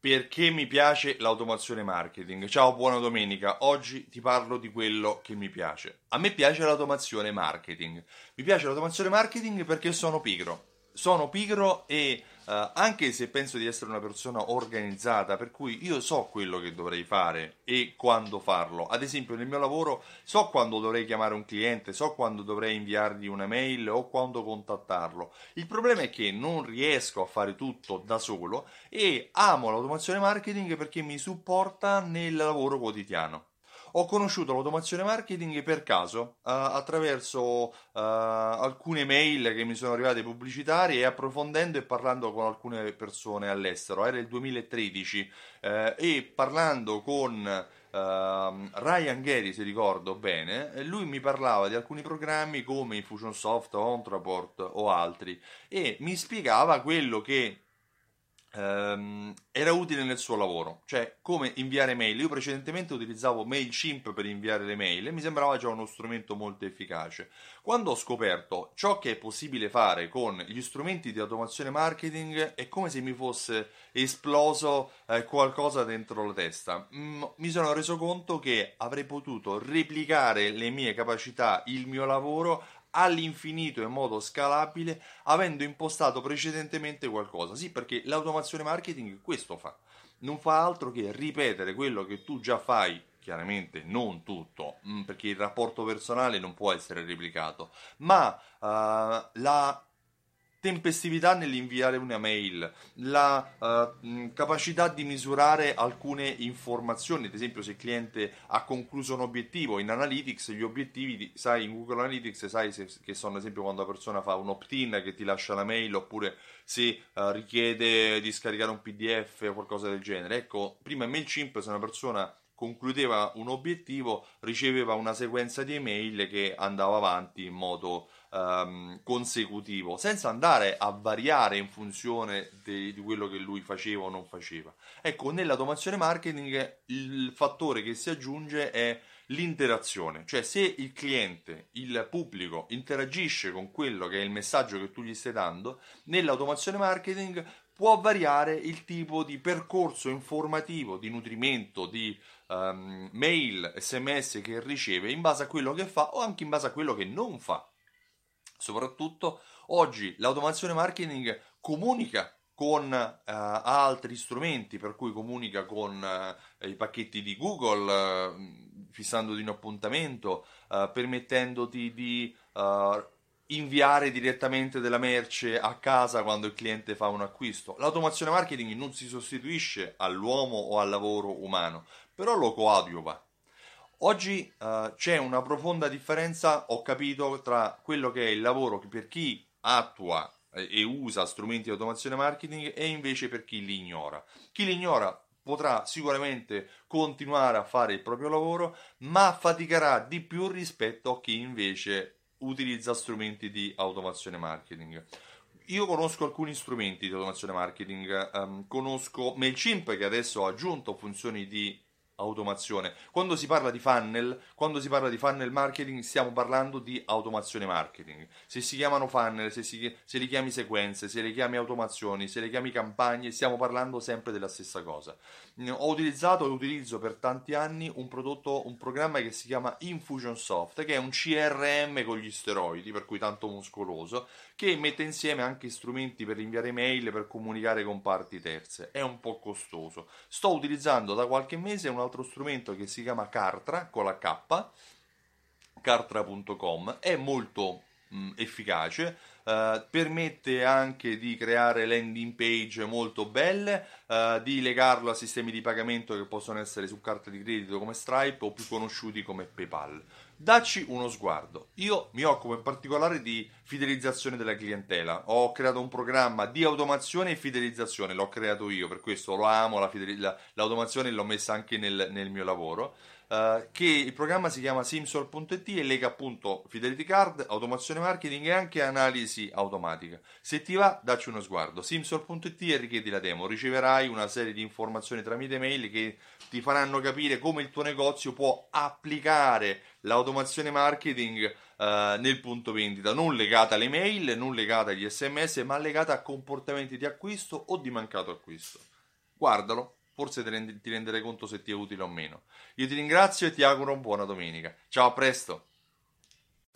Perché mi piace l'automazione marketing? Ciao, buona domenica. Oggi ti parlo di quello che mi piace. A me piace l'automazione marketing. Mi piace l'automazione marketing perché sono pigro. Sono pigro e Uh, anche se penso di essere una persona organizzata, per cui io so quello che dovrei fare e quando farlo. Ad esempio, nel mio lavoro so quando dovrei chiamare un cliente, so quando dovrei inviargli una mail o quando contattarlo. Il problema è che non riesco a fare tutto da solo e amo l'automazione marketing perché mi supporta nel lavoro quotidiano ho conosciuto l'automazione marketing per caso uh, attraverso uh, alcune mail che mi sono arrivate pubblicitarie e approfondendo e parlando con alcune persone all'estero. Era il 2013 uh, eh, e parlando con Ryan Gary, se ricordo bene, lui mi parlava di alcuni programmi come Infusionsoft, Ontraport o altri e mi spiegava quello che ehm, era utile nel suo lavoro, cioè come inviare mail. Io precedentemente utilizzavo MailChimp per inviare le mail e mi sembrava già uno strumento molto efficace. Quando ho scoperto ciò che è possibile fare con gli strumenti di automazione marketing, è come se mi fosse esploso eh, qualcosa dentro la testa. Mm, mi sono reso conto che avrei potuto replicare le mie capacità, il mio lavoro all'infinito in modo scalabile avendo impostato precedentemente qualcosa. Sì, perché l'automazione marketing questo fa. Non fa altro che ripetere quello che tu già fai chiaramente non tutto, mm, perché il rapporto personale non può essere replicato, ma uh, la tempestività nell'inviare una mail, la uh, capacità di misurare alcune informazioni, ad esempio se il cliente ha concluso un obiettivo in Analytics, gli obiettivi, sai, in Google Analytics sai se, che sono ad esempio quando la persona fa un opt-in che ti lascia la mail oppure se uh, richiede di scaricare un PDF o qualcosa del genere. Ecco, prima MailChimp se una persona concludeva un obiettivo riceveva una sequenza di email che andava avanti in modo um, consecutivo, senza andare a variare in funzione de, di quello che lui faceva o non faceva. Ecco, nell'automazione marketing il fattore che si aggiunge è l'interazione, cioè se il cliente, il pubblico interagisce con quello che è il messaggio che tu gli stai dando, nell'automazione marketing può variare il tipo di percorso informativo, di nutrimento, di um, mail, sms che riceve in base a quello che fa o anche in base a quello che non fa. Soprattutto oggi l'automazione marketing comunica con uh, altri strumenti, per cui comunica con uh, i pacchetti di Google, uh, fissandoti un appuntamento, permettendoti di inviare direttamente della merce a casa quando il cliente fa un acquisto. L'automazione marketing non si sostituisce all'uomo o al lavoro umano, però lo coadiuva. Oggi uh, c'è una profonda differenza, ho capito, tra quello che è il lavoro per chi attua e usa strumenti di automazione marketing e invece per chi li ignora. Chi li ignora potrà sicuramente continuare a fare il proprio lavoro, ma faticherà di più rispetto a chi invece utilizza strumenti di automazione marketing. Io conosco alcuni strumenti di automazione marketing, um, conosco MailChimp che adesso ha aggiunto funzioni di automazione. Quando si parla di funnel, quando si parla di funnel marketing, stiamo parlando di automazione marketing. Se si chiamano funnel, se, si, se li chiami sequenze, se li chiami automazioni, se li chiami campagne, stiamo parlando sempre della stessa cosa. Ho utilizzato e utilizzo per tanti anni un prodotto, un programma che si chiama Infusionsoft, che è un CRM con gli steroidi, per cui tanto muscoloso, che mette insieme anche strumenti per inviare mail, per comunicare con parti terze. È un po' costoso. Sto utilizzando da qualche mese un strumento che si chiama Cartra con la K, cartra.com, è molto mh, efficace. Uh, permette anche di creare landing page molto belle, uh, di legarlo a sistemi di pagamento che possono essere su carta di credito come Stripe o più conosciuti come PayPal dacci uno sguardo. Io mi occupo in particolare di fidelizzazione della clientela. Ho creato un programma di automazione e fidelizzazione, l'ho creato io, per questo lo amo, la fidel- la, l'automazione l'ho messa anche nel, nel mio lavoro. Uh, che il programma si chiama Simsol.it e lega appunto Fidelity Card, automazione marketing e anche analisi automatica. Se ti va, dacci uno sguardo. Simsol.it e richiedi la demo. Riceverai una serie di informazioni tramite mail che ti faranno capire come il tuo negozio può applicare l'automazione marketing uh, nel punto vendita, non legata alle mail, non legata agli sms, ma legata a comportamenti di acquisto o di mancato acquisto. Guardalo, forse ti, rendi, conto se ti è utile o meno. Io ti ringrazio e ti auguro buona domenica. Ciao, a presto!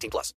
18 plus.